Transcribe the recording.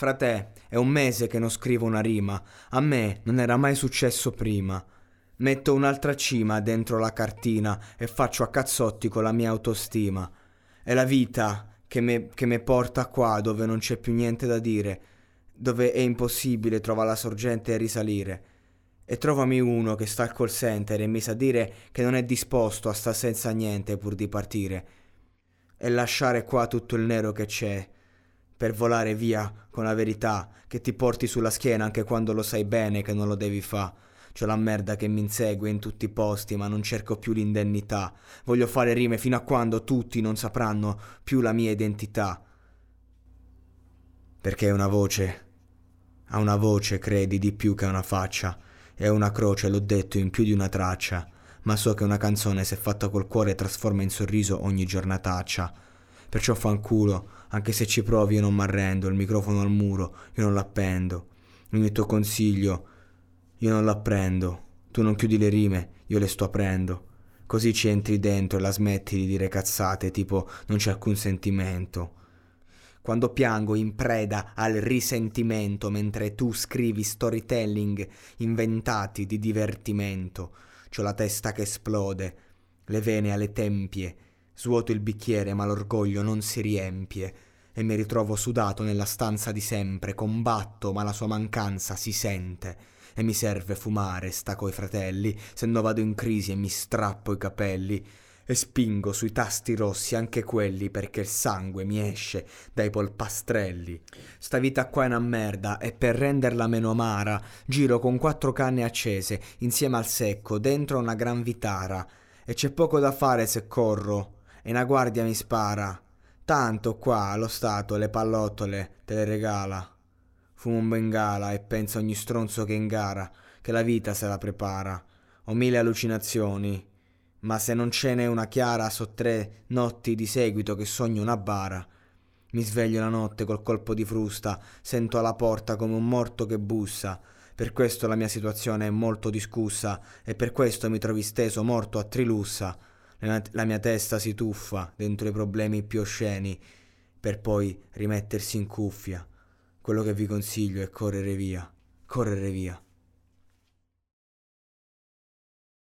Frate, è un mese che non scrivo una rima. A me non era mai successo prima. Metto un'altra cima dentro la cartina e faccio a cazzotti con la mia autostima. È la vita che mi porta qua dove non c'è più niente da dire, dove è impossibile trovare la sorgente e risalire. E trovami uno che sta al call center e mi sa dire che non è disposto a sta senza niente pur di partire. E lasciare qua tutto il nero che c'è per volare via con la verità che ti porti sulla schiena anche quando lo sai bene che non lo devi fa. C'ho la merda che mi insegue in tutti i posti, ma non cerco più l'indennità. Voglio fare rime fino a quando tutti non sapranno più la mia identità. Perché è una voce. Ha una voce, credi, di più che una faccia. È una croce, l'ho detto, in più di una traccia. Ma so che una canzone, se fatta col cuore, trasforma in sorriso ogni giornataccia. Perciò fanculo anche se ci provi io non m'arrendo, il microfono al muro, io non l'appendo. Ogni tuo consiglio, io non l'apprendo. Tu non chiudi le rime, io le sto aprendo. Così ci entri dentro e la smetti di dire cazzate, tipo non c'è alcun sentimento. Quando piango in preda al risentimento, mentre tu scrivi storytelling inventati di divertimento, c'ho la testa che esplode, le vene alle tempie, Svuoto il bicchiere, ma l'orgoglio non si riempie e mi ritrovo sudato nella stanza di sempre, combatto, ma la sua mancanza si sente. E mi serve fumare, sta coi fratelli, se no vado in crisi e mi strappo i capelli. E spingo sui tasti rossi anche quelli perché il sangue mi esce dai polpastrelli. Sta vita qua è una merda e per renderla meno amara giro con quattro canne accese insieme al secco dentro una gran vitara. E c'è poco da fare se corro e una guardia mi spara. Tanto qua lo Stato le pallottole te le regala. Fumo un bengala e penso ogni stronzo che in gara, che la vita se la prepara. Ho mille allucinazioni, ma se non ce n'è una chiara, so tre notti di seguito che sogno una bara. Mi sveglio la notte col colpo di frusta, sento alla porta come un morto che bussa. Per questo la mia situazione è molto discussa e per questo mi trovi steso morto a Trilussa la mia testa si tuffa dentro i problemi più osceni per poi rimettersi in cuffia. Quello che vi consiglio è correre via, correre via.